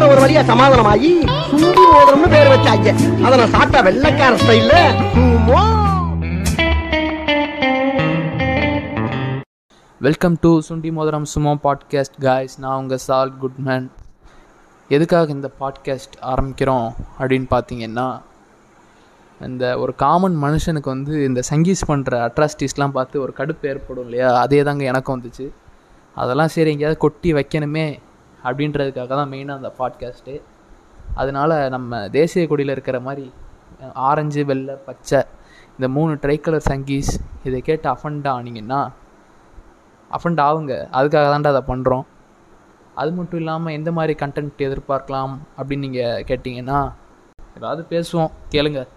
அப்புறம் ஒரு வழியா சமாதானமாயி சுண்டி மோதிரம்னு பேர் வச்சாங்க. அதை நான் சாப்பிட்டா வெள்ளக்கார ஸ்டைல்ல வெல்கம் டு சுண்டி மோதிரம் சுமோ பாட்காஸ்ட் காய்ஸ் நான் உங்கள் சால் குட்மேன். எதுக்காக இந்த பாட்காஸ்ட் ஆரம்பிக்கிறோம் அப்படின்னு பார்த்தீங்கன்னா இந்த ஒரு காமன் மனுஷனுக்கு வந்து இந்த சங்கீஸ் பண்ணுற அட்ராசிட்டிஸ்லாம் பார்த்து ஒரு கடுப்பு ஏற்படும் இல்லையா? அதே தாங்க எனக்கும் வந்துச்சு. அதெல்லாம் சரி எங்கேயாவது கொட்டி வைக்கணுமே. அப்படின்றதுக்காக தான் மெயினாக அந்த பாட்காஸ்ட்டு அதனால் நம்ம தேசிய கொடியில் இருக்கிற மாதிரி ஆரஞ்சு வெள்ளை பச்சை இந்த மூணு ட்ரை கலர் சங்கீஸ் இதை கேட்டு அஃபண்ட் ஆனீங்கன்னா அஃபண்ட் ஆகுங்க அதுக்காக தான்டா அதை பண்ணுறோம் அது மட்டும் இல்லாமல் எந்த மாதிரி கண்டென்ட் எதிர்பார்க்கலாம் அப்படின்னு நீங்கள் கேட்டிங்கன்னா ஏதாவது பேசுவோம் கேளுங்கள்